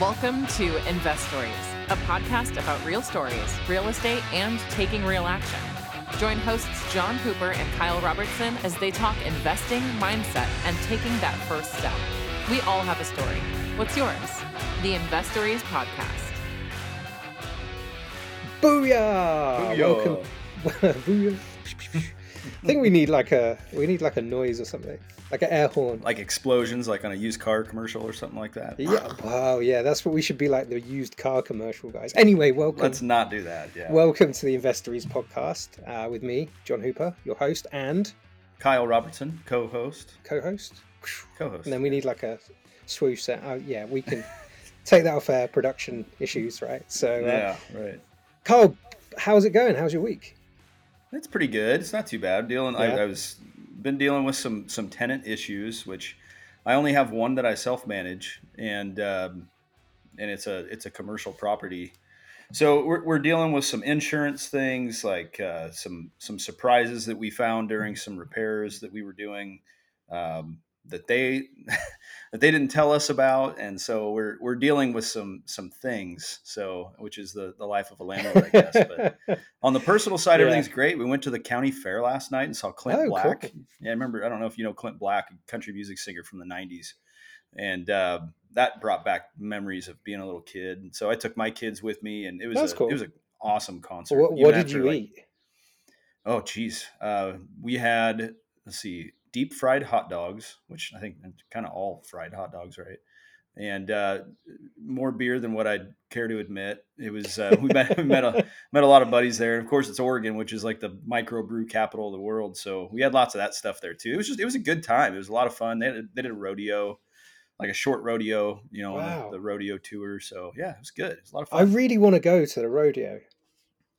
Welcome to Investories, a podcast about real stories, real estate, and taking real action. Join hosts John Hooper and Kyle Robertson as they talk investing, mindset, and taking that first step. We all have a story. What's yours? The Investories Podcast. Booyah! Booyah. Welcome. Booyah. I think we need like a we need like a noise or something, like an air horn. like explosions, like on a used car commercial or something like that. Yeah. Wow. Yeah, that's what we should be like the used car commercial guys. Anyway, welcome. Let's not do that. Yeah. Welcome to the Investories podcast uh, with me, John Hooper, your host and Kyle Robertson, co-host, co-host. co-host. And then we need like a swoosh set. Oh, yeah, we can take that off air production issues, right? So, uh, yeah, right. Carl, how's it going? How's your week? It's pretty good. It's not too bad. Dealing, Yeah. I, I was been dealing with some some tenant issues, which I only have one that I self manage, and um, and it's a it's a commercial property. So we're, we're dealing with some insurance things, like uh, some some surprises that we found during some repairs that we were doing um, that they that they didn't tell us about, and so we're we're dealing with some some things. So which is the the life of a landlord, I guess. But on the personal side, Yeah. everything's great. We went to the county fair last night and saw Clint Oh, Black. cool. Yeah, I remember. I don't know if you know Clint Black, a country music singer from the '90s, and uh, that brought back memories of being a little kid. And so I took my kids with me, and it was That's a, cool. it was an awesome concert. what what did after, you like- eat? Oh, geez. Uh, we had let's see, deep fried hot dogs, which I think kind of all fried hot dogs, right? And uh, more beer than what I'd care to admit. It was uh, we met met a met a lot of buddies there. And of course, it's Oregon, which is like the microbrew capital of the world. So we had lots of that stuff there too. It was just it was a good time. It was a lot of fun. They had they did a rodeo, like a short rodeo, you know, Wow. the, the rodeo tour. So yeah, it was good. It was a lot of fun. I really want to go to the rodeo.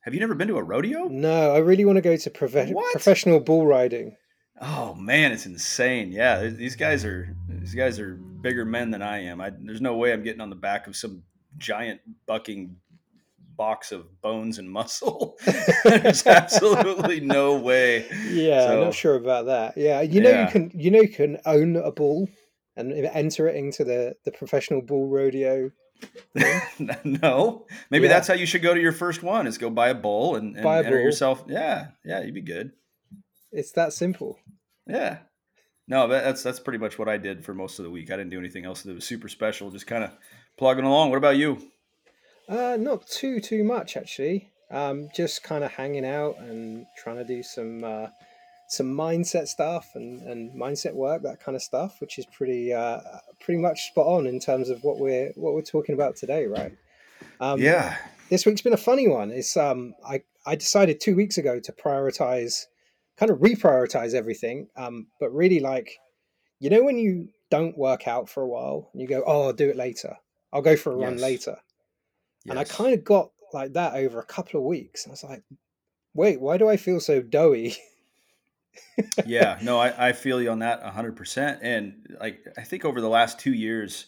Have you never been to a rodeo? No, I really want to go to What? professional bull riding. Oh man, it's insane. Yeah, these guys are these guys are bigger men than I am. I, there's no way I'm getting on the back of some giant bucking box of bones and muscle. there's absolutely no way. Yeah, I'm not sure about that. Yeah, you know you can you know you can own a bull and enter it into the the professional bull rodeo. no, maybe Yeah. that's how you should go to your first one: is go buy a bull and, and Buy a enter bull. yourself. Yeah, yeah, you'd be good. It's that simple. Yeah. No, that- that's that's pretty much what I did for most of the week. I didn't do anything else that was super special. Just kind of plugging along. What about you? Uh, not too too much actually. Um, just kind of hanging out and trying to do some uh, some mindset stuff and, and mindset work, that kind of stuff, which is pretty uh, pretty much spot on in terms of what we're what we're talking about today, right? Um, yeah. this week's been a funny one. It's um I I decided two weeks ago to prioritize, kind of reprioritize everything. Um, but really like, you know, when you don't work out for a while and you go, oh, I'll do it later. I'll go for a run Yes. later. And I kind of got like that over a couple of weeks. I was like, wait, why do I feel so doughy? yeah, no, I, I feel you on that hundred percent. And like, I think over the last two years,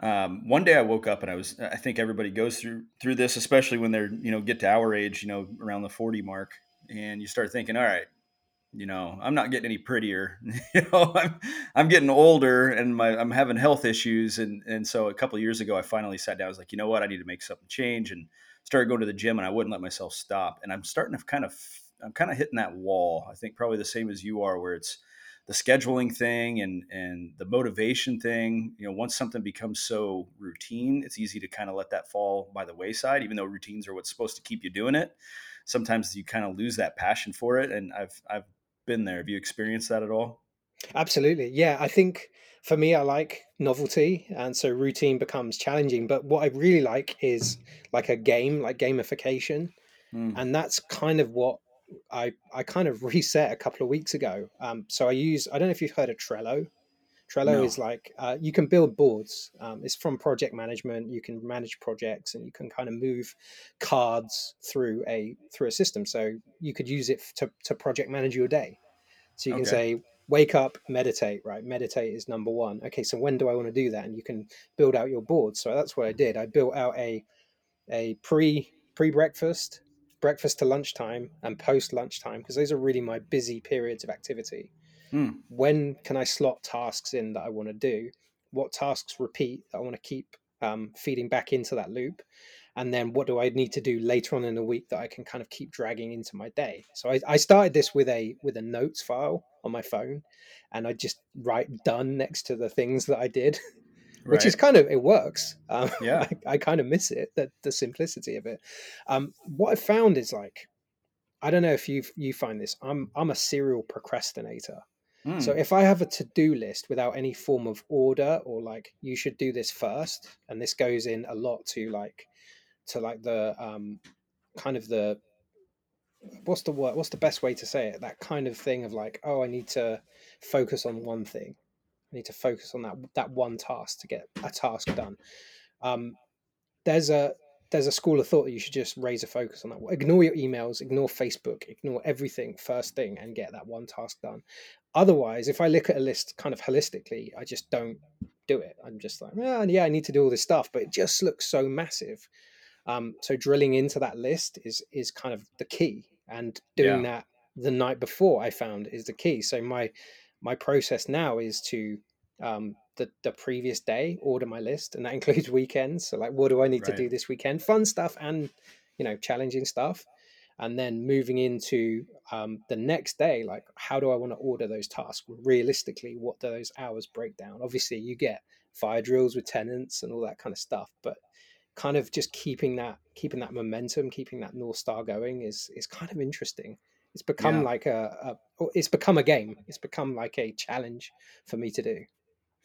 um, one day I woke up and I was, I think everybody goes through, through this, especially when they're, you know, get to our age, you know, around the 40 mark and you start thinking, all right, you know, I'm not getting any prettier, you know, I'm, I'm getting older and my, I'm having health issues. And, and so a couple years ago, I finally sat down, I was like, you know what, I need to make something change and started going to the gym and I wouldn't let myself stop. And I'm starting to kind of, I'm kind of hitting that wall. I think probably the same as you are, where it's the scheduling thing and and the motivation thing. You know, once something becomes so routine, it's easy to kind of let that fall by the wayside. Even though routines are what's supposed to keep you doing it, sometimes you kind of lose that passion for it. And I've I've been there. Have you experienced that at all? Absolutely. Yeah. I think for me, I like novelty. And so routine becomes challenging. But what I really like is like a game, like gamification. Mm. and that's kind of what I I kind of reset a couple of weeks ago. Um, so I use I don't know if you've heard of Trello. Trello No. is like uh, you can build boards. Um, it's from project management. You can manage projects and you can kind of move cards through a through a system. So you could use it to to project manage your day. So you can Okay. say wake up, meditate. Right, meditate is number one. Okay, so when do I want to do that? And you can build out your board. So that's what I did. I built out a a pre pre breakfast, breakfast to lunchtime, and post lunchtime because those are really my busy periods of activity. Hmm. When can I slot tasks in that I want to do? What tasks repeat that I want to keep um, feeding back into that loop and then what do i need to do later on in the week that i can kind of keep dragging into my day so i, I started this with a with a notes file on my phone and i just write done next to the things that i did which is kind of it works um, Yeah. I, I kind of miss it the, the simplicity of it um, what i found is like i don't know if you you find this i'm i'm a serial procrastinator so Mm, if I have a to-do list without any form of order or like you should do this first, and this goes in a lot to like to like the um kind of the what's the word what's the best way to say it? That kind of thing of like, oh, I need to focus on one thing. I need to focus on that that one task to get a task done. Um there's a there's a school of thought that you should just raise a focus on that. Ignore your emails, ignore Facebook, ignore everything first thing and get that one task done. Otherwise, if I look at a list kind of holistically, I just don't do it. I'm just like, yeah, yeah, I need to do all this stuff, but it just looks so massive. Um, so drilling into that list is is kind of the key, and doing that the night before I found is the key. So my my process now is to um, the the previous day order my list, and that includes weekends. So like, what do I need to do this weekend? Fun stuff and you know challenging stuff, and then moving into um, the next day, like how do I want to order those tasks realistically? What do those hours break down? Obviously, you get fire drills with tenants and all that kind of stuff, but kind of just keeping that keeping that momentum, keeping that north star going is is kind of interesting. It's become Yeah. like a, a it's become a game. It's become like a challenge for me to do.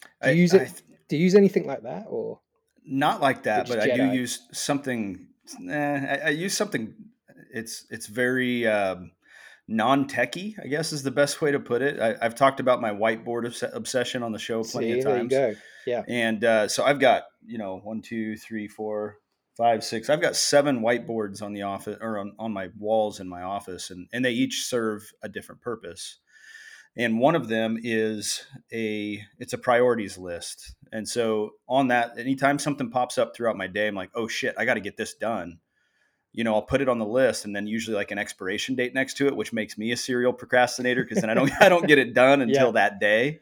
Do I- you use I it? Do you use anything like that or? Not like that, but I do use something. Eh, I, I use something. It's it's very um, non-techy, I guess is the best way to put it. I, I've talked about my whiteboard obs- obsession on the show plenty See, of there you times, go. Yeah. and uh, so I've got you know one, two, three, four, five, six. I've got seven whiteboards on the office or on, on my walls in my office, and and they each serve a different purpose and one of them is a it's a priorities list. And so on that anytime something pops up throughout my day i'm like oh shit i got to get this done. You know i'll put it on the list and then usually like an expiration date next to it which makes me a serial procrastinator because then i don't i don't get it done until Yeah. that day.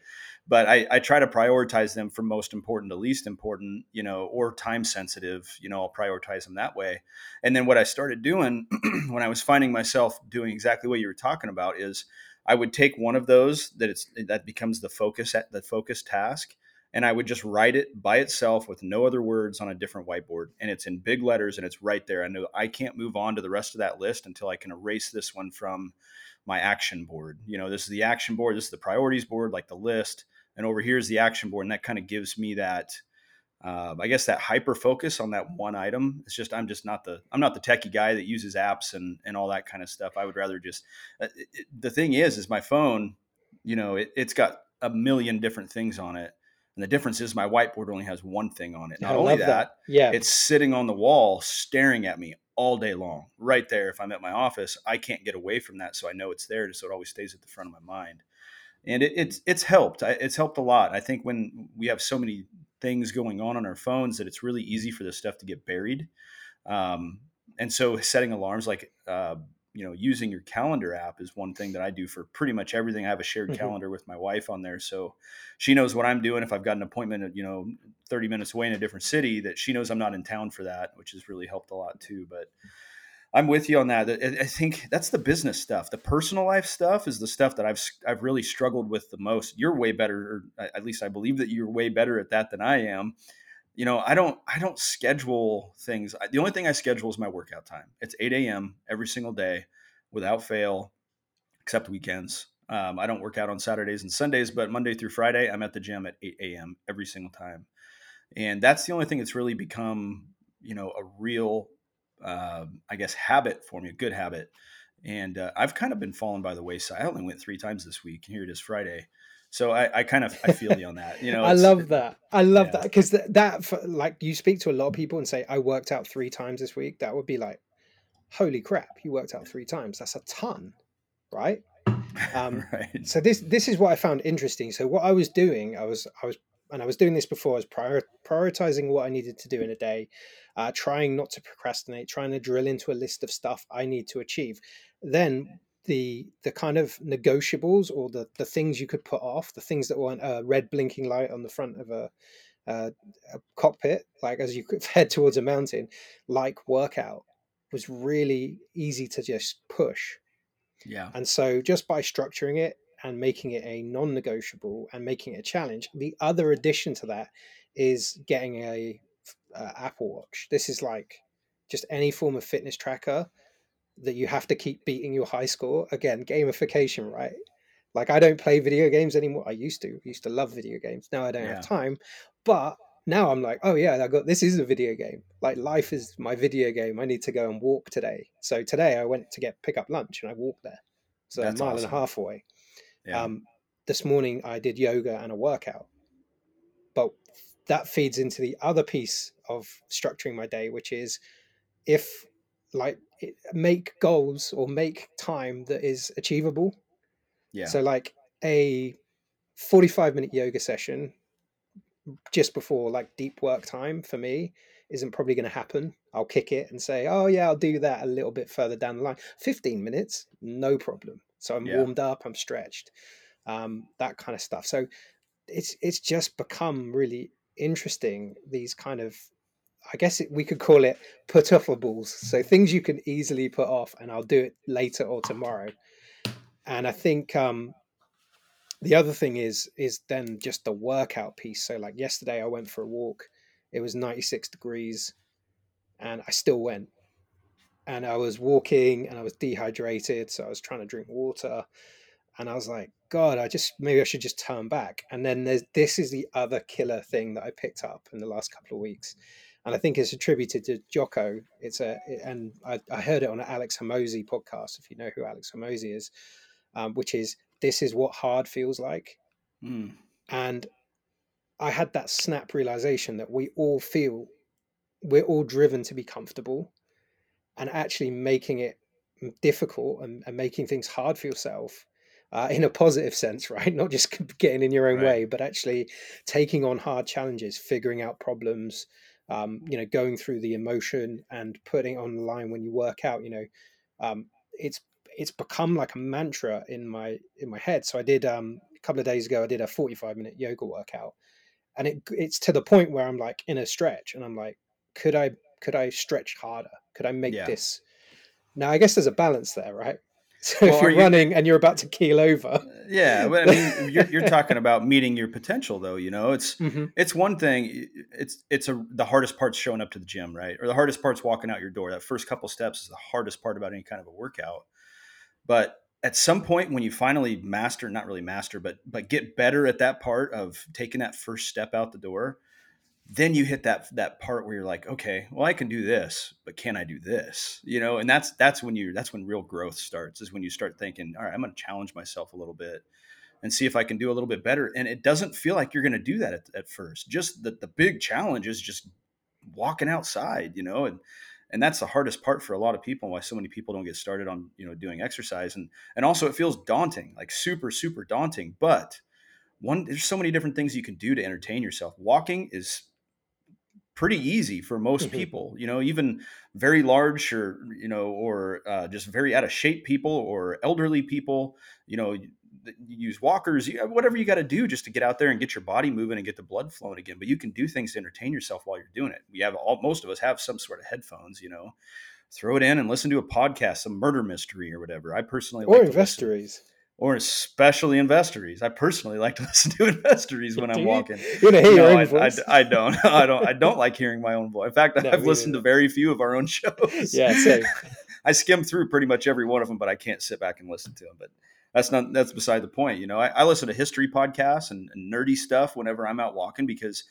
But I, I try to prioritize them from most important to least important you know or time sensitive you know i'll prioritize them that way. And then what i started doing when i was finding myself doing exactly what you were talking about is I would take one of those that it's that becomes the focus at the focus task, and I would just write it by itself with no other words on a different whiteboard, and it's in big letters and it's right there. I know I can't move on to the rest of that list until I can erase this one from my action board. You know, this is the action board, this is the priorities board, like the list, and over here is the action board, and that kind of gives me that. Uh, I guess that hyper focus on that one item. It's just I'm just not the I'm not the techie guy that uses apps and and all that kind of stuff. I would rather just uh, it, the thing is is my phone you know it, it's got a million different things on it and the difference is my whiteboard only has one thing on it not only love that, Yeah. it's sitting on the wall staring at me all day long right there if i'm at my office i can't get away from that so i know it's there so it always stays at the front of my mind and it, it's it's helped it's helped a lot i think when we have so many things going on on our phones that it's really easy for this stuff to get buried. Um, and so setting alarms like uh, you know using your calendar app is one thing that i do for pretty much everything. I have a shared Mhm. calendar with my wife on there so she knows what i'm doing. If i've got an appointment you know 30 minutes away in a different city that she knows i'm not in town for that which has really helped a lot too but i'm with you on that. I think that's the business stuff. The personal life stuff is the stuff that i've i've really struggled with the most. You're way better or at least i believe that you're way better at that than i am. You know i don't i don't schedule things. The only thing i schedule is my workout time. It's 8 a.m every single day without fail except weekends. Um, i don't work out on saturdays and sundays but monday through friday i'm at the gym at 8 a.m every single time. And that's the only thing that's really become you know a real uh, i guess habit for me a good habit and uh, i've kind of been falling by the wayside i only went three times this week and here it is friday so i, I kind of i feel you on that you know I love that. I love yeah. that because that, that for, like you speak to a lot of people and say I worked out three times this week. That would be like, holy crap, you worked out three times. That's a ton, right? Um, right so this this is what I found interesting. So what I was doing, I was I was and I was doing this before. I was prior, prioritizing what I needed to do in a day, uh, trying not to procrastinate, trying to drill into a list of stuff I need to achieve. Then the the kind of negotiables or the the things you could put off, the things that weren't a red blinking light on the front of a, uh, a cockpit, like as you head towards a mountain, like workout was really easy to just push. Yeah. And so just by structuring it and making it a non-negotiable and making it a challenge, the other addition to that is getting a uh, Apple Watch. This is like just any form of fitness tracker that you have to keep beating your high score. Again, gamification, right? Like I don't play video games anymore. I used to. I used to love video games. Now I don't Yeah. have time. But now I'm like, oh yeah, I got this is a video game. Like life is my video game. I need to go and walk today. So today I went to get pick up lunch and I walked there. So That's a mile awesome. and a half away. Yeah. Um, this morning I did yoga and a workout. But that feeds into the other piece of structuring my day, which is if like make goals or make time that is achievable. yeah. So like a 45 minute yoga session just before like deep work time for me isn't probably going to happen. I'll kick it and say, "Oh yeah, I'll do that a little bit further down the line." 15 minutes, no problem. So I'm Yeah. warmed up, I'm stretched. Um, that kind of stuff. So it's it's just become really interesting these kind of I guess it, we could call it put offables. So things you can easily put off, and I'll do it later or tomorrow. And I think um, the other thing is is then just the workout piece. So like yesterday, I went for a walk. It was 96 degrees, and I still went. And I was walking, and I was dehydrated, so I was trying to drink water. And I was like, God, I just maybe I should just turn back. And then there's this is the other killer thing that I picked up in the last couple of weeks and I think it's attributed to Jocko. It's a and I, I heard it on an Alex Hormozi podcast. If you know who Alex Hormozi is, um, which is this is what hard feels like, Mm. and I had that snap realization that we all feel we're all driven to be comfortable, and actually making it difficult and, and making things hard for yourself. Uh, in a positive sense, right? Not just getting in your own Right. way, but actually taking on hard challenges, figuring out problems, um, you know, going through the emotion and putting it on the line when you work out, you know, um, it's it's become like a mantra in my in my head. So I did um, a couple of days ago. I did a forty five minute yoga workout, and it it's to the point where I'm like in a stretch, and I'm like, could I could I stretch harder? Could I make Yeah. this? Now I guess there's a balance there, right? So Well, if you're you- running and you're about to keel over, Yeah, but I mean, you're, you're talking about meeting your potential, though. You know, it's Mhm. it's one thing. It's it's a the hardest part's showing up to the gym, right? Or the hardest part's walking out your door. That first couple steps is the hardest part about any kind of a workout. But at some point, when you finally master, not really master, but but get better at that part of taking that first step out the door, then you hit that that part where you're like, okay, well, I can do this, but can I do this? You know, and that's that's when you that's when real growth starts. Is when you start thinking, all right, I'm going to challenge myself a little bit and see if I can do a little bit better. And it doesn't feel like you're going to do that at, at first. Just the the big challenge is just walking outside, you know, and and that's the hardest part for a lot of people. Why so many people don't get started on you know doing exercise, and and also it feels daunting, like super super daunting. But one, there's so many different things you can do to entertain yourself. Walking is pretty easy for most Mhm. people you know even very large or you know or uh, just very out of shape people or elderly people you know use walkers you, whatever you got to do just to get out there and get your body moving and get the blood flowing again but you can do things to entertain yourself while you're doing it we have all most of us have some sort of headphones you know throw it in and listen to a podcast some murder mystery or whatever i personally or like. Or especially investories i personally like to listen to investories when i'm walking You to no, I, I. I don't. I don't. I don't like hearing my own voice. In fact, No, I've listened to very few of our own shows. yeah, same. I skim through pretty much every one of them, but I can't sit back and listen to them. But that's not. That's beside the point. You know, I, I listen to history podcasts and, and nerdy stuff whenever I'm out walking because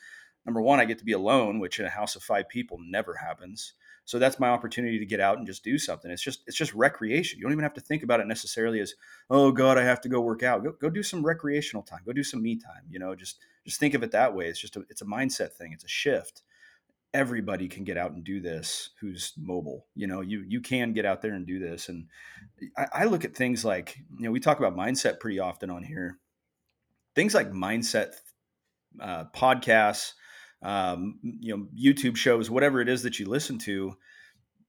number one, I get to be alone, which in a house of five people never happens. So that's my opportunity to get out and just do something. It's just it's just recreation. You don't even have to think about it necessarily as oh god, I have to go work out. Go, go do some recreational time. Go do some me time. You know, just just think of it that way. It's just a, it's a mindset thing. It's a shift. Everybody can get out and do this who's mobile. You know, you you can get out there and do this. And I, I look at things like you know we talk about mindset pretty often on here. Things like mindset uh, podcasts, um, you know, YouTube shows, whatever it is that you listen to,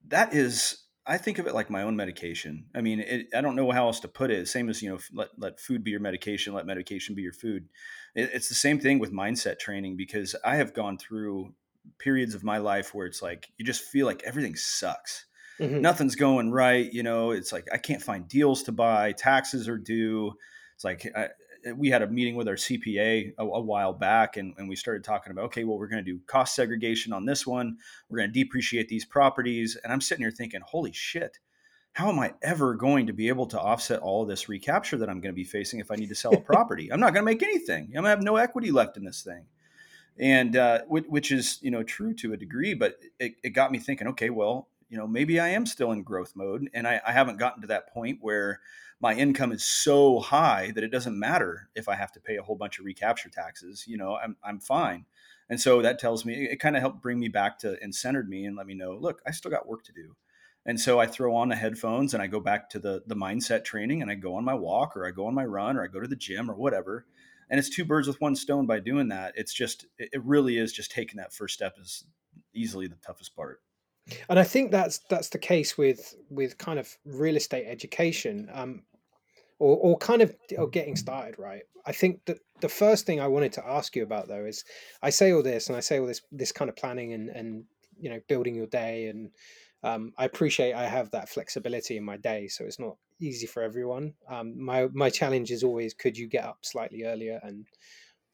that is, I think of it like my own medication. I mean, it, I don't know how else to put it. Same as you know, let let food be your medication, let medication be your food. It, it's the same thing with mindset training because I have gone through periods of my life where it's like you just feel like everything sucks. Mm-hmm. Nothing's going right. You know, it's like I can't find deals to buy. Taxes are due. It's like I, we had a meeting with our CPA a, a while back, and, and, we started talking about okay, well, we're going to do cost segregation on this one. We're going to depreciate these properties, and I'm sitting here thinking, holy shit, how am I ever going to be able to offset all this recapture that I'm going to be facing if I need to sell a property? I'm not going to make anything. I'm going to have no equity left in this thing. And uh, which is, you know, true to a degree, but it, it, got me thinking, okay, well, you know, maybe I am still in growth mode and I, I haven't gotten to that point where my income is so high that it doesn't matter if I have to pay a whole bunch of recapture taxes, you know, I'm, I'm fine. And so that tells me, it kind of helped bring me back to and centered me and let me know, look, I still got work to do and so I throw on the headphones and I go back to the the mindset training and I go on my walk or I go on my run or I go to the gym or whatever. And it's two birds with one stone by doing that. It's just it really is just taking that first step is easily the toughest part. And I think that's that's the case with with kind of real estate education. Um, or, or kind of or getting started right i think that the first thing i wanted to ask you about though is i say all this and i say all this this kind of planning and and you know building your day and um, I appreciate I have that flexibility in my day, so it's not easy for everyone. Um, my my challenge is always could you get up slightly earlier and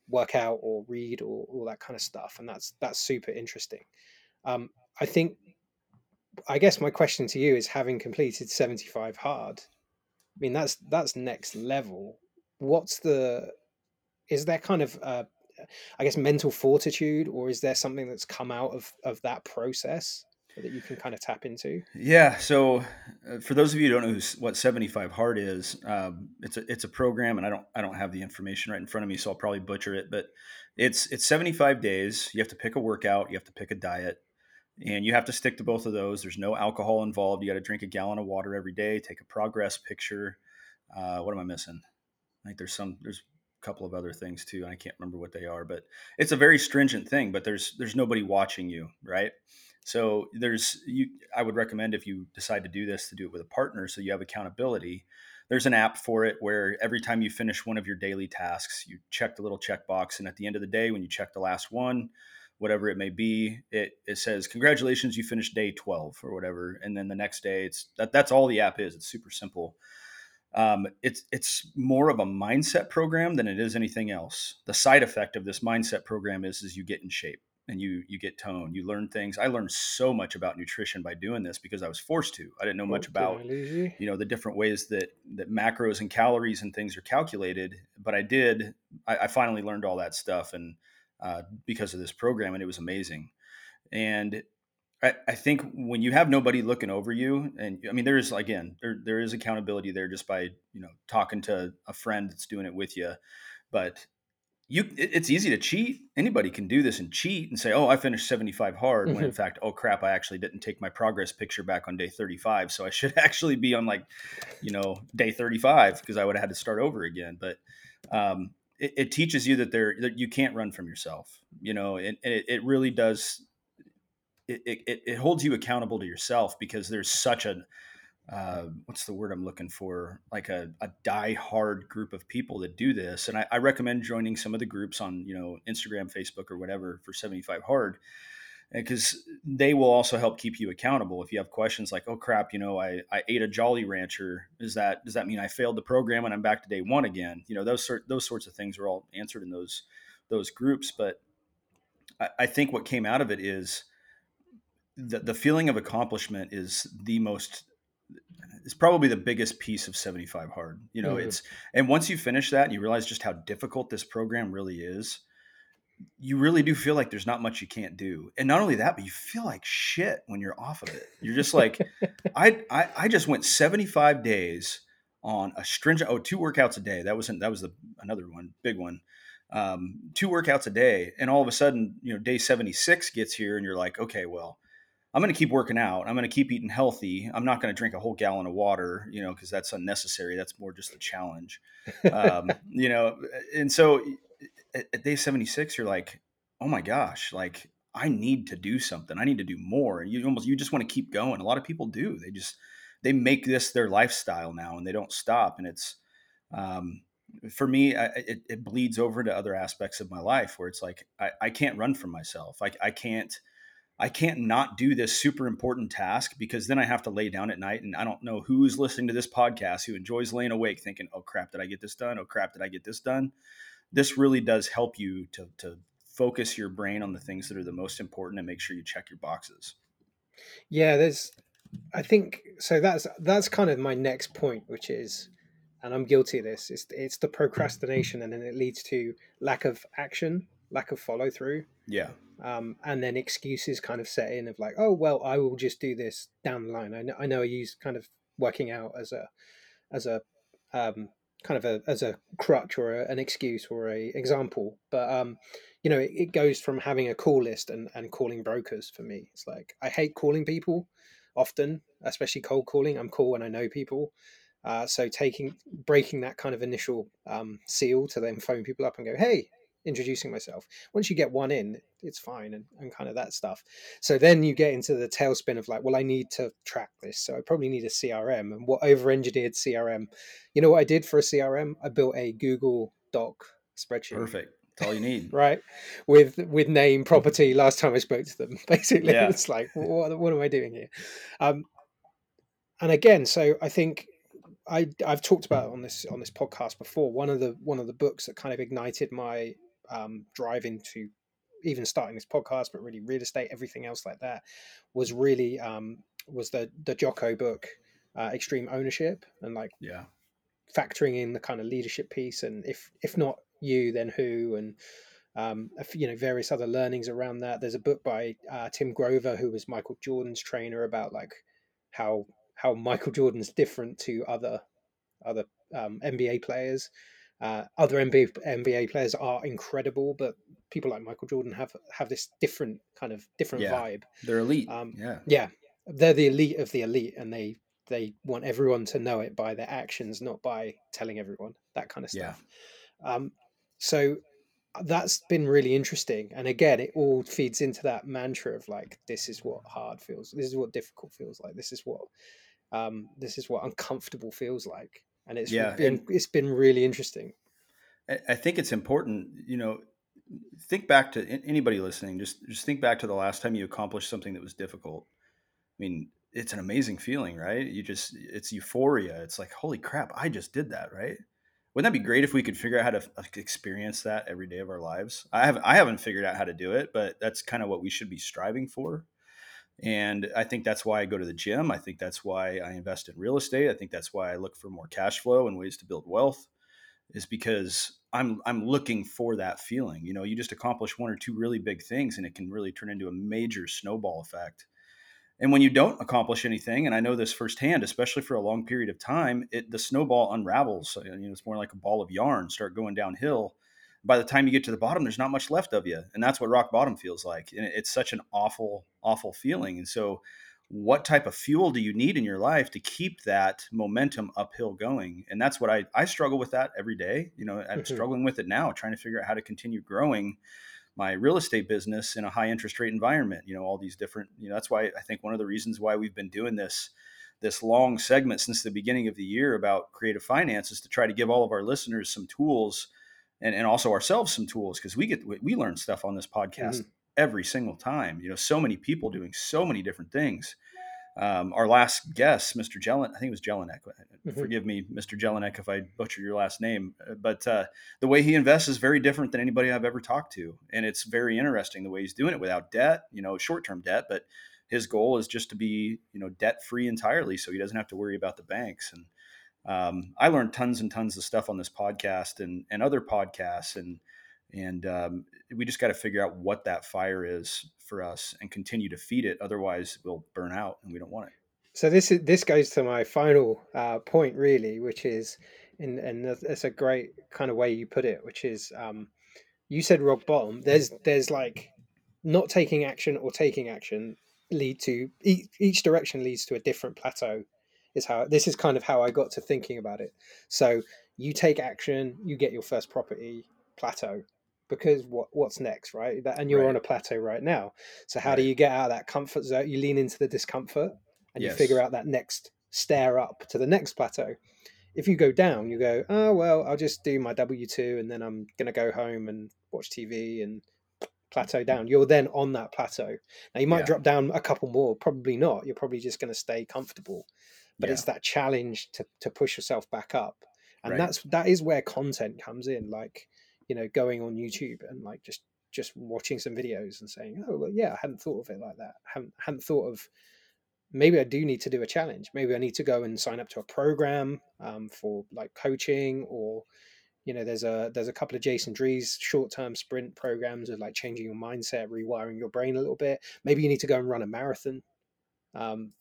work out or read or all that kind of stuff, and that's that's super interesting. Um, I think, I guess my question to you is, having completed seventy five hard, I mean that's that's next level. What's the is there kind of uh, I guess mental fortitude, or is there something that's come out of of that process that you can kind of tap into? Yeah. So, uh, for those of you who don't know what 75 Hard is, um, it's a it's a program, and I don't I don't have the information right in front of me, so I'll probably butcher it. But it's it's 75 days. You have to pick a workout. You have to pick a diet. And you have to stick to both of those. There's no alcohol involved. You got to drink a gallon of water every day. Take a progress picture. Uh, what am I missing? I think there's some. There's a couple of other things too. I can't remember what they are, but it's a very stringent thing. But there's there's nobody watching you, right? So there's you I would recommend if you decide to do this to do it with a partner so you have accountability. There's an app for it where every time you finish one of your daily tasks, you check the little checkbox and at the end of the day when you check the last one, whatever it may be, it it says congratulations you finished day 12 or whatever and then the next day it's that that's all the app is. It's super simple. Um, it's it's more of a mindset program than it is anything else. The side effect of this mindset program is is you get in shape and you you get tone you learn things i learned so much about nutrition by doing this because i was forced to i didn't know much about you know the different ways that that macros and calories and things are calculated but i did i, I finally learned all that stuff and uh, because of this program and it was amazing and I, I think when you have nobody looking over you and i mean there is again there, there is accountability there just by you know talking to a friend that's doing it with you but you it's easy to cheat. Anybody can do this and cheat and say, "Oh, I finished 75 hard," mm-hmm. when in mm-hmm. fact, "Oh crap, I actually didn't take my progress picture back on day 35, so I should actually be on like, you know, day 35 because I would have had to start over again." But um, it, it, teaches you that there that you can't run from yourself, you know, and, and it, it really does. It, it, it holds you accountable to yourself because there's such a uh, what's the word I'm looking for? Like a, a die hard group of people that do this. And I, I, recommend joining some of the groups on, you know, Instagram, Facebook, or whatever for 75 Hard, because they will also help keep you accountable. If you have questions like, oh crap, you know, I, I ate a Jolly Rancher. Is that does that mean I failed the program and I'm back to day one again? You know, those sort those sorts of things are all answered in those those groups. But I, I think what came out of it is the, the feeling of accomplishment is the most is probably the biggest piece of 75 hard you know mm-hmm. it's and once you finish that and you realize just how difficult this program really is you really do feel like there's not much you can't do and not only that but you feel like shit when you're off of it you're just like I, I i just went 75 days on a stringent oh two workouts a day that wasn't that was the another one big one um, two workouts a day and all of a sudden you know day 76 gets here and you're like okay well I'm going to keep working out. I'm going to keep eating healthy. I'm not going to drink a whole gallon of water, you know, because that's unnecessary. That's more just a challenge, um, you know. And so at, at, day 76, you're like, oh my gosh, like I need to do something. I need to do more. You almost you just want to keep going. A lot of people do. They just they make this their lifestyle now, and they don't stop. And it's um, for me, I, it, it, bleeds over to other aspects of my life where it's like I, I can't run from myself. I, I can't I can't not do this super important task because then I have to lay down at night and I don't know who's listening to this podcast who enjoys laying awake thinking, "Oh crap, did I get this done? Oh crap, did I get this done?" This really does help you to to focus your brain on the things that are the most important and make sure you check your boxes. Yeah, there's I think so that's that's kind of my next point which is and I'm guilty of this. It's it's the procrastination, and then it leads to lack of action, lack of follow through. Yeah. Um, and then excuses kind of set in of like, oh well, I will just do this down the line. I know I know I use kind of working out as a as a um, kind of a as a crutch or a, an excuse or a example, but um, you know, it, it goes from having a call list and and calling brokers for me. It's like I hate calling people often, especially cold calling. I'm cool when I know people. Uh, so taking breaking that kind of initial um, seal to then phone people up and go, hey, introducing myself. Once you get one in, it's fine and, and kind of that stuff. So then you get into the tailspin of like, well, I need to track this. So I probably need a CRM. And what over engineered CRM? You know what I did for a CRM? I built a Google Doc spreadsheet. Perfect. That's all you need. right. With with name, property, last time I spoke to them. Basically, yeah. it's like, what, what am I doing here? Um, and again, so I think I I've talked about on this on this podcast before. One of the one of the books that kind of ignited my um, drive into even starting this podcast, but really real estate, everything else like that, was really um, was the the Jocko book, uh, Extreme Ownership, and like yeah, factoring in the kind of leadership piece, and if if not you, then who, and um, you know various other learnings around that. There's a book by uh, Tim Grover, who was Michael Jordan's trainer, about like how how Michael Jordan's different to other other um, NBA players. Uh, other NBA, NBA players are incredible, but people like Michael Jordan have have this different kind of different yeah, vibe. They're elite. Um, yeah, yeah, they're the elite of the elite, and they they want everyone to know it by their actions, not by telling everyone that kind of stuff. Yeah. Um, so that's been really interesting, and again, it all feeds into that mantra of like, this is what hard feels, this is what difficult feels like, this is what um, this is what uncomfortable feels like, and it's yeah, been and it's been really interesting. I think it's important, you know, think back to anybody listening. Just just think back to the last time you accomplished something that was difficult. I mean, it's an amazing feeling, right? You just it's euphoria. It's like, holy crap, I just did that, right? Wouldn't that be great if we could figure out how to experience that every day of our lives? I have I haven't figured out how to do it, but that's kind of what we should be striving for. And I think that's why I go to the gym. I think that's why I invest in real estate. I think that's why I look for more cash flow and ways to build wealth is because I'm I'm looking for that feeling. You know, you just accomplish one or two really big things and it can really turn into a major snowball effect. And when you don't accomplish anything, and I know this firsthand, especially for a long period of time, it the snowball unravels. You know, it's more like a ball of yarn, start going downhill by the time you get to the bottom, there's not much left of you. And that's what rock bottom feels like. And it's such an awful, awful feeling. And so, what type of fuel do you need in your life to keep that momentum uphill going? And that's what I, I struggle with that every day. You know, I'm mm-hmm. struggling with it now, trying to figure out how to continue growing my real estate business in a high interest rate environment. You know, all these different, you know, that's why I think one of the reasons why we've been doing this this long segment since the beginning of the year about creative finance is to try to give all of our listeners some tools and, and also ourselves some tools because we get we learn stuff on this podcast mm-hmm. every single time. You know, so many people doing so many different things. Um, our last guest, Mr. Jelen, I think it was Jelinek. Mm-hmm. Forgive me, Mr. Jelinek, if I butcher your last name. Uh, but uh, the way he invests is very different than anybody I've ever talked to, and it's very interesting the way he's doing it without debt. You know, short-term debt, but his goal is just to be you know debt-free entirely, so he doesn't have to worry about the banks. And um, I learned tons and tons of stuff on this podcast and and other podcasts, and and um, we just got to figure out what that fire is for us and continue to feed it. Otherwise, we'll burn out, and we don't want it. So this is this goes to my final uh, point, really, which is, in, and that's a great kind of way you put it, which is, um, you said rock bottom. There's there's like not taking action or taking action lead to each, each direction leads to a different plateau is how this is kind of how I got to thinking about it. So you take action, you get your first property plateau because what what's next, right? That, and you're right. on a plateau right now. So how right. do you get out of that comfort zone? You lean into the discomfort and yes. you figure out that next stair up to the next plateau. if you go down, you go, oh well, I'll just do my W two, and then I'm gonna go home and watch TV and plateau down. You're then on that plateau. Now you might Yeah. drop down a couple more, probably not. You're probably just gonna stay comfortable. But Yeah. it's that challenge to to push yourself back up, and Right. that's that is where content comes in. Like you know, going on YouTube and like just just watching some videos and saying, oh well, yeah, I hadn't thought of it like that. hadn't hadn't thought of maybe I do need to do a challenge. Maybe I need to go and sign up to a program um, for like coaching or you know there's a there's a couple of Jason Drees short term sprint programs of like changing your mindset, rewiring your brain a little bit. Maybe you need to go and run a marathon. Um,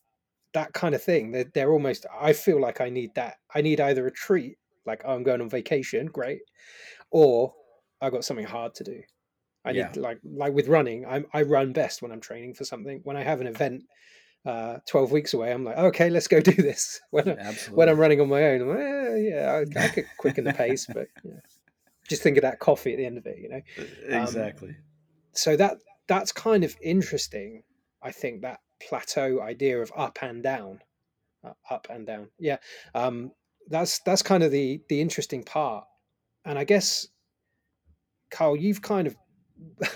that kind of thing. They're, they're almost. I feel like I need that. I need either a treat, like oh, I'm going on vacation, great, or I got something hard to do. I Yeah. need like like with running. I'm I run best when I'm training for something. When I have an event uh 12 weeks away i'm like okay let's go do this when, I, when i'm running on my own I'm like, eh, yeah I, I could quicken the pace but yeah. just think of that coffee at the end of it you know um, exactly. so that that's kind of interesting i think that plateau idea of up and down uh, up and down yeah um that's that's kind of the the interesting part. And i guess carl you've kind of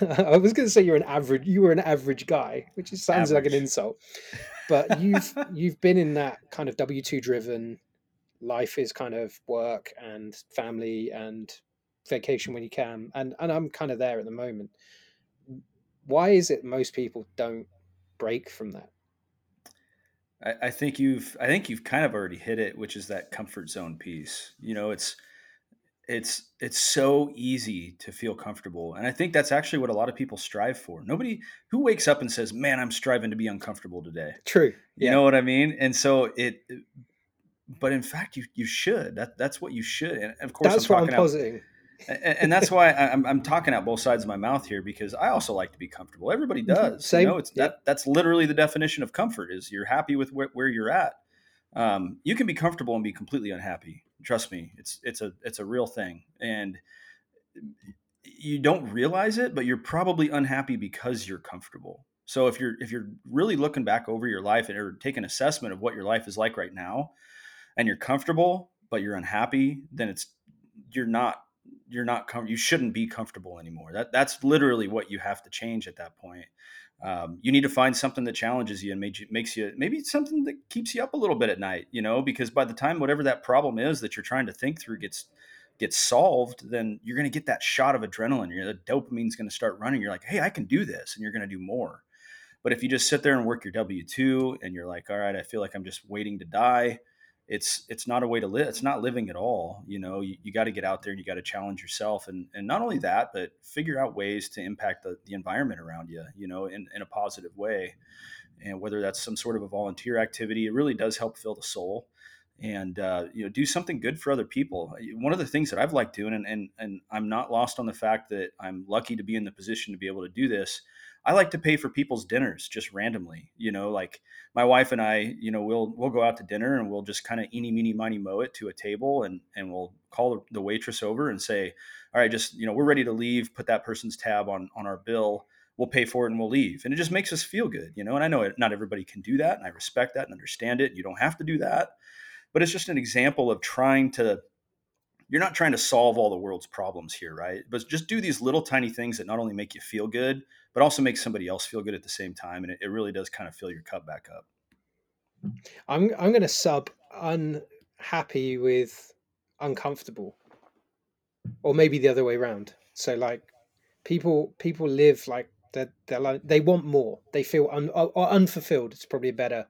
i was going to say you're an average you were an average guy which sounds like an insult but you've you've been in that kind of w2 driven life is kind of work and family and vacation when you can and and i'm kind of there at the moment. Why is it most people don't break from that I, I think you've I think you've kind of already hit it, which is that comfort zone piece. You know, it's it's it's so easy to feel comfortable, and I think that's actually what a lot of people strive for. Nobody who wakes up and says, "Man, I'm striving to be uncomfortable today." true You know what I mean? And so it, but in fact, you you should. That that's what you should. And of course, that's I'm what i'm talking out, positing and, and that's why I'm, I'm talking out both sides of my mouth here because I also like to be comfortable. Everybody does. Same. You know, it's Yeah. that that's literally the definition of comfort is you're happy with where, where you're at. Um, you can be comfortable and be completely unhappy. Trust me, it's it's a it's a real thing, and you don't realize it, but you're probably unhappy because you're comfortable. So if you're if you're really looking back over your life and or take an assessment of what your life is like right now, and you're comfortable but you're unhappy, then it's you're not you're not com- you shouldn't be comfortable anymore. That that's literally what you have to change at that point. Um, you need to find something that challenges you and makes you, makes you maybe something that keeps you up a little bit at night. You know, because by the time whatever that problem is that you're trying to think through gets gets solved, then you're going to get that shot of adrenaline. You're, the dopamine's going to start running. You're like, hey, I can do this, and you're going to do more. But if you just sit there and work your W two, and you're like, all right, I feel like I'm just waiting to die it's it's not a way to live it's not living at all you know you, you got to get out there and you got to challenge yourself and and not only that but figure out ways to impact the, the environment around you you know in, in a positive way. And whether that's some sort of a volunteer activity it really does help fill the soul. And uh, you know do something good for other people. One of the things that i've liked doing and, and and i'm not lost on the fact that i'm lucky to be in the position to be able to do this I like to pay for people's dinners just randomly. You know, like my wife and I, you know, we'll we'll go out to dinner and we'll just kind of eeny meeny miny mo it to a table and and we'll call the waitress over and say, all right, just you know, we're ready to leave. Put that person's tab on on our bill. We'll pay for it and we'll leave. And it just makes us feel good, you know. And I know not everybody can do that, and I respect that and understand it. You don't have to do that, but it's just an example of trying to you're not trying to solve all the world's problems here, right? But just do these little tiny things that not only make you feel good, but also make somebody else feel good at the same time. And it, it really does kind of fill your cup back up. i'm i'm going to sub unhappy with uncomfortable or maybe the other way around so like people people live like they're, they're like they want more they feel un, or, unfulfilled it's probably a better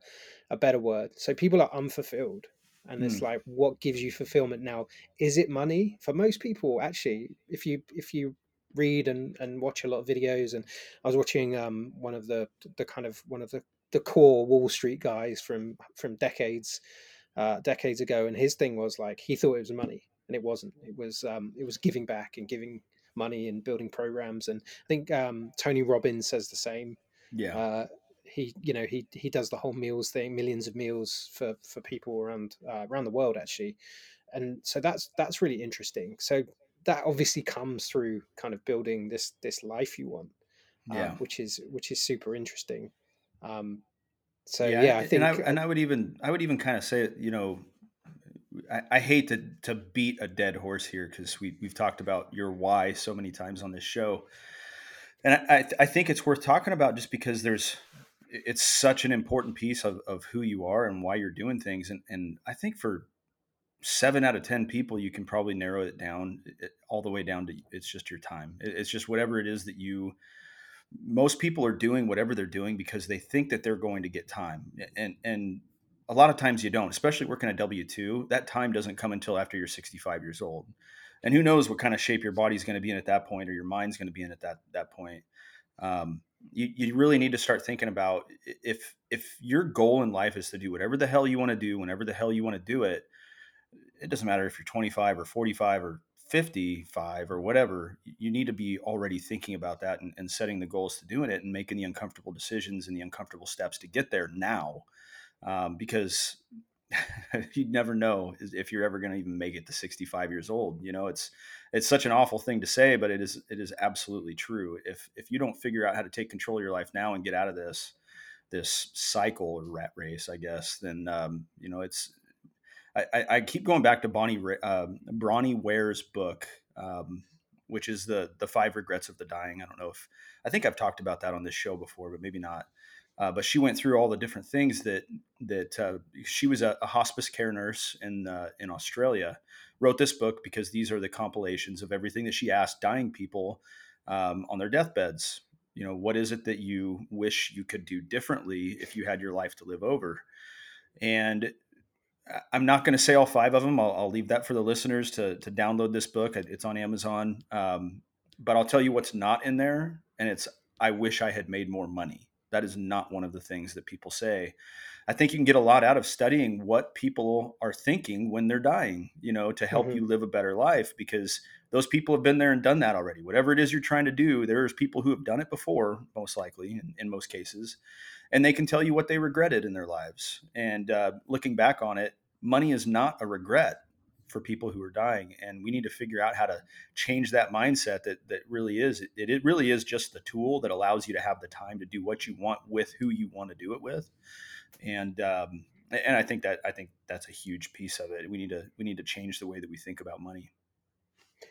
a better word so people are unfulfilled and it's Hmm. like what gives you fulfillment now is it money for most people actually if you if you read and and watch a lot of videos and i was watching um one of the the kind of one of the the core wall street guys from from decades uh decades ago and his thing was like he thought it was money and it wasn't. It was um it was giving back and giving money and building programs and i think um tony robbins says the same. Yeah. uh, he you know he he does the whole meals thing millions of meals for for people around uh, around the world actually. And so that's that's really interesting. So that obviously comes through kind of building this this life you want um, yeah. which is which is super interesting um so yeah, i think and I, and I would even I would even kind of say you know I, I hate to to beat a dead horse here because we we've talked about your why so many times on this show, and I I think it's worth talking about just because there's it's such an important piece of, of who you are and why you're doing things and and I think for seven out of ten people you can probably narrow it down all the way down to it's just your time. It's just whatever it is that you most people are doing whatever they're doing because they think that they're going to get time and and a lot of times you don't especially working at w2 that time doesn't come until after you're 65 years old. And who knows what kind of shape your body's going to be in at that point or your mind's going to be in at that that point. Um, you, you really need to start thinking about if if your goal in life is to do whatever the hell you want to do whenever the hell you want to do it it doesn't matter if you're 25 or 45 or 55 or whatever you need to be already thinking about that and, and setting the goals to doing it and making the uncomfortable decisions and the uncomfortable steps to get there now um, because you'd never know if you're ever going to even make it to 65 years old you know it's it's such an awful thing to say but it is it is absolutely true. If if you don't figure out how to take control of your life now and get out of this this cycle or rat race i guess then um, you know it's I, I, keep going back to Bonnie uh, Bronnie Ware's book, um, which is the the five regrets of the dying. I don't know if I think I've talked about that on this show before, but maybe not. Uh, but she went through all the different things that that uh, she was a, a, hospice care nurse in uh, in Australia. Wrote this book because these are the compilations of everything that she asked dying people um, on their deathbeds. You know, what is it that you wish you could do differently if you had your life to live over? And I'm not going to say all five of them. I'll, I'll, leave that for the listeners to to download this book. It's on Amazon. Um, but I'll tell you what's not in there, and it's I wish I had made more money. That is not one of the things that people say. I think you can get a lot out of studying what people are thinking when they're dying, you know, to help mm-hmm. you live a better life because those people have been there and done that already. Whatever it is you're trying to do, there's people who have done it before, most likely, in, in most cases and they can tell you what they regretted in their lives. And uh, looking back on it, money is not a regret for people who are dying, and we need to figure out how to change that mindset. That that really is it. It really is just the tool that allows you to have the time to do what you want with who you want to do it with, and. Um, and I think that I think that's a huge piece of it. We need to we need to change the way that we think about money.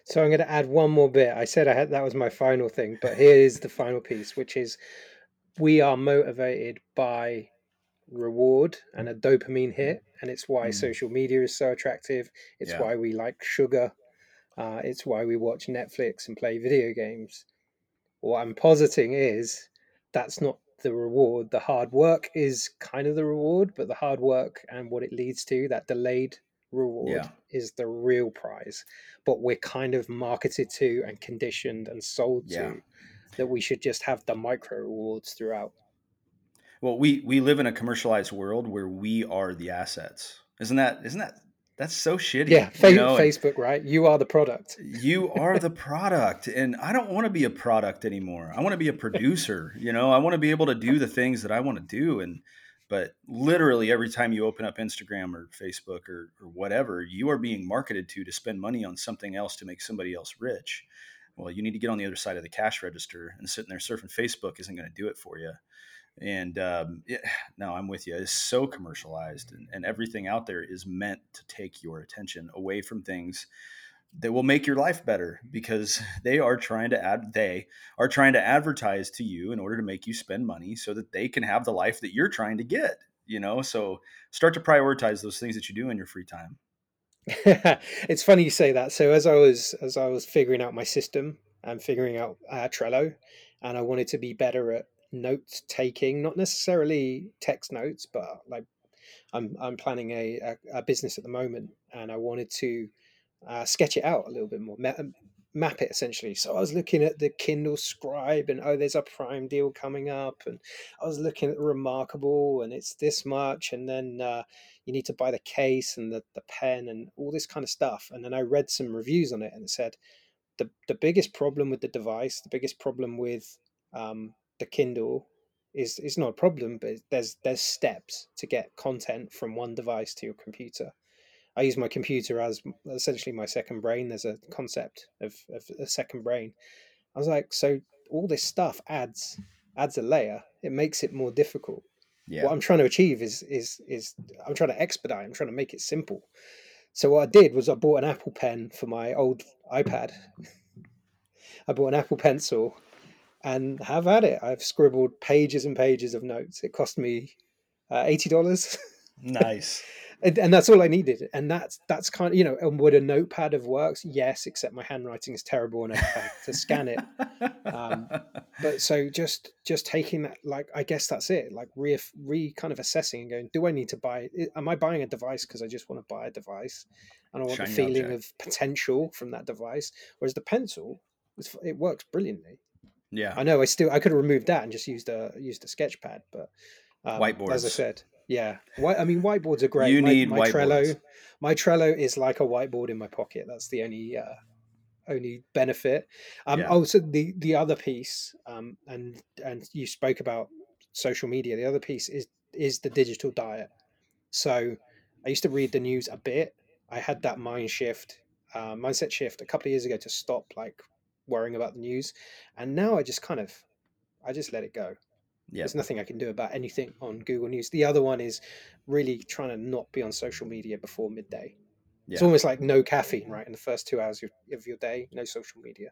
So I'm going to add one more bit. I said I had that was my final thing, but here is the final piece, which is we are motivated by reward and a dopamine hit and it's why mm. social media is so attractive it's yeah. why we like sugar uh, it's why we watch netflix and play video games what i'm positing is that's not the reward the hard work is kind of the reward but the hard work and what it leads to that delayed reward yeah. is the real prize but we're kind of marketed to and conditioned and sold yeah. to that we should just have the micro rewards throughout. Well, we we live in a commercialized world where we are the assets. Isn't that isn't that that's so shitty. Yeah, fa- you know? Facebook, right? You are the product. you are the product. And I don't want to be a product anymore. I want to be a producer. you know, I want to be able to do the things that I want to do. And, but literally every time you open up Instagram or Facebook or, or whatever, you are being marketed to to spend money on something else to make somebody else rich well, you need to get on the other side of the cash register and sitting there surfing Facebook isn't going to do it for you. And um, it, no, I'm with you. It's so commercialized, and, and everything out there is meant to take your attention away from things that will make your life better because they are trying to add they are trying to advertise to you in order to make you spend money so that they can have the life that you're trying to get you know so start to prioritize those things that you do in your free time it's funny you say that. So as I was as I was figuring out my system and figuring out uh, Trello, and I wanted to be better at note taking, not necessarily text notes, but like I'm I'm planning a, a, a business at the moment, and I wanted to uh, sketch it out a little bit more, map it essentially. So I was looking at the Kindle Scribe and oh, there's a Prime deal coming up, and I was looking at Remarkable and it's this much, and then uh, you need to buy the case and the, the pen and all this kind of stuff. And then I read some reviews on it and it said the the biggest problem with the device, the biggest problem with um, the Kindle is is not a problem, but there's there's steps to get content from one device to your computer. I use my computer as essentially my second brain. There's a concept of, of a second brain. I was like, so all this stuff adds adds a layer. It makes it more difficult. Yeah. What I'm trying to achieve is is is I'm trying to expedite. I'm trying to make it simple. so what I did was I bought an Apple Pen for my old iPad. I bought an Apple Pencil, and have at it. I've scribbled pages and pages of notes. It cost me uh, eighty dollars. Nice. And, and that's all I needed. And that's that's kind of you know, and would a notepad have worked? Yes, except my handwriting is terrible and I notepad to scan it. Um, But so just just taking that, like I guess that's it. Like re re kind of assessing and going, do I need to buy? Am I buying a device because I just want to buy a device, and I want Shiny the feeling object. of potential from that device? Whereas the pencil, it works brilliantly. yeah. I know I still I could have removed that and just used a used a sketch pad, but um, as I said, yeah. White, I mean, whiteboards are great. You my, need my Trello. My Trello is like a whiteboard in my pocket. That's the only uh, only benefit. Um, Yeah. Also, the the other piece, um, and and you spoke about social media. The other piece is is the digital diet. So I used to read the news a bit. I had that mind shift, uh, mindset shift a couple of years ago to stop like worrying about the news, and now I just kind of I just let it go. Yeah. There's nothing I can do about anything on Google News. The other one is really trying to not be on social media before midday. It's almost like no caffeine, right? In the first two hours of, your day, no social media,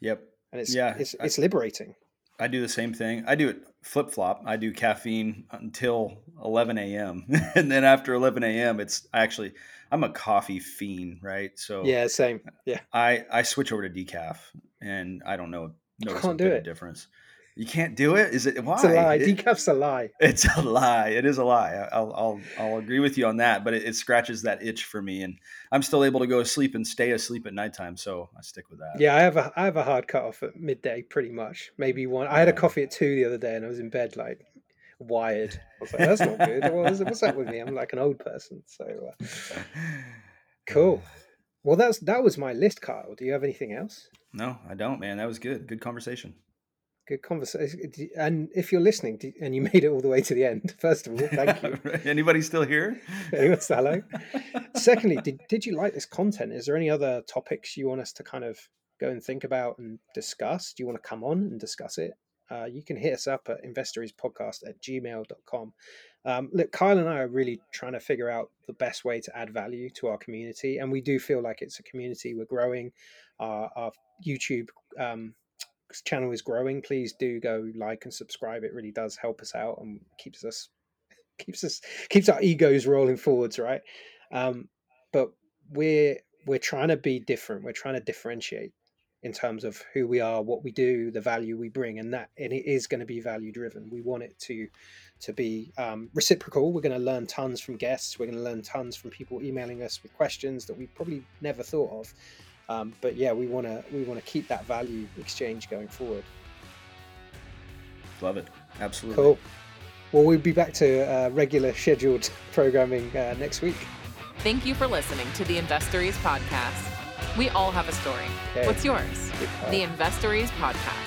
Yep. and it's Yeah, it's, I- liberating. I do the same thing. I do it flip flop. I do caffeine until 11 a.m. and then after 11 a.m., it's actually, I'm a coffee fiend, right? So Yeah, same. Yeah, I, I switch over to decaf and I don't know, notice can't a do bit of difference. You can't do it? Is it why? it's a lie. It- Decaf's a lie. it's a lie. It is a lie. I'll I'll I'll agree with you on that, but it, it scratches that itch for me, and I'm still able to go to sleep and stay asleep at nighttime, so I stick with that. Yeah, I have a I have a hard cut off at midday, pretty much. Maybe one. I had a coffee at two the other day, and I was in bed like wired. I was like, that's not good. What is, what's up with me? I'm like an old person. So uh, cool. Well, that's that was my list, Kyle. Do you have anything else? No, I don't, man. That was good. Good conversation. Good conversation. And if you're listening and you made it all the way to the end, first of all, thank you. Anybody still here? Anyways, hello. Secondly, did, did you like this content? Is there any other topics you want us to kind of go and think about and discuss? Do you want to come on and discuss it? Uh, you can hit us up at investoriespodcast at gmail.com. Um, look, Kyle and I are really trying to figure out the best way to add value to our community. And we do feel like it's a community. We're growing. Our, our YouTube um, channel is growing. Please do go like and subscribe. It really does help us out and keeps us keeps us keeps our egos rolling forwards, right? Um, but we're we're trying to be different. We're trying to differentiate in terms of who we are, what we do, the value we bring, and that and it is going to be value driven. We want it to to be um, reciprocal. We're going to learn tons from guests. We're going to learn tons from people emailing us with questions that we probably never thought of. Um, but yeah, we want to we want to keep that value exchange going forward. Love it. Absolutely. Cool. Well, we'll be back to uh, regular scheduled programming uh, next week. Thank you for listening to the Investories podcast. We all have a story. Okay. What's yours? The Investories podcast.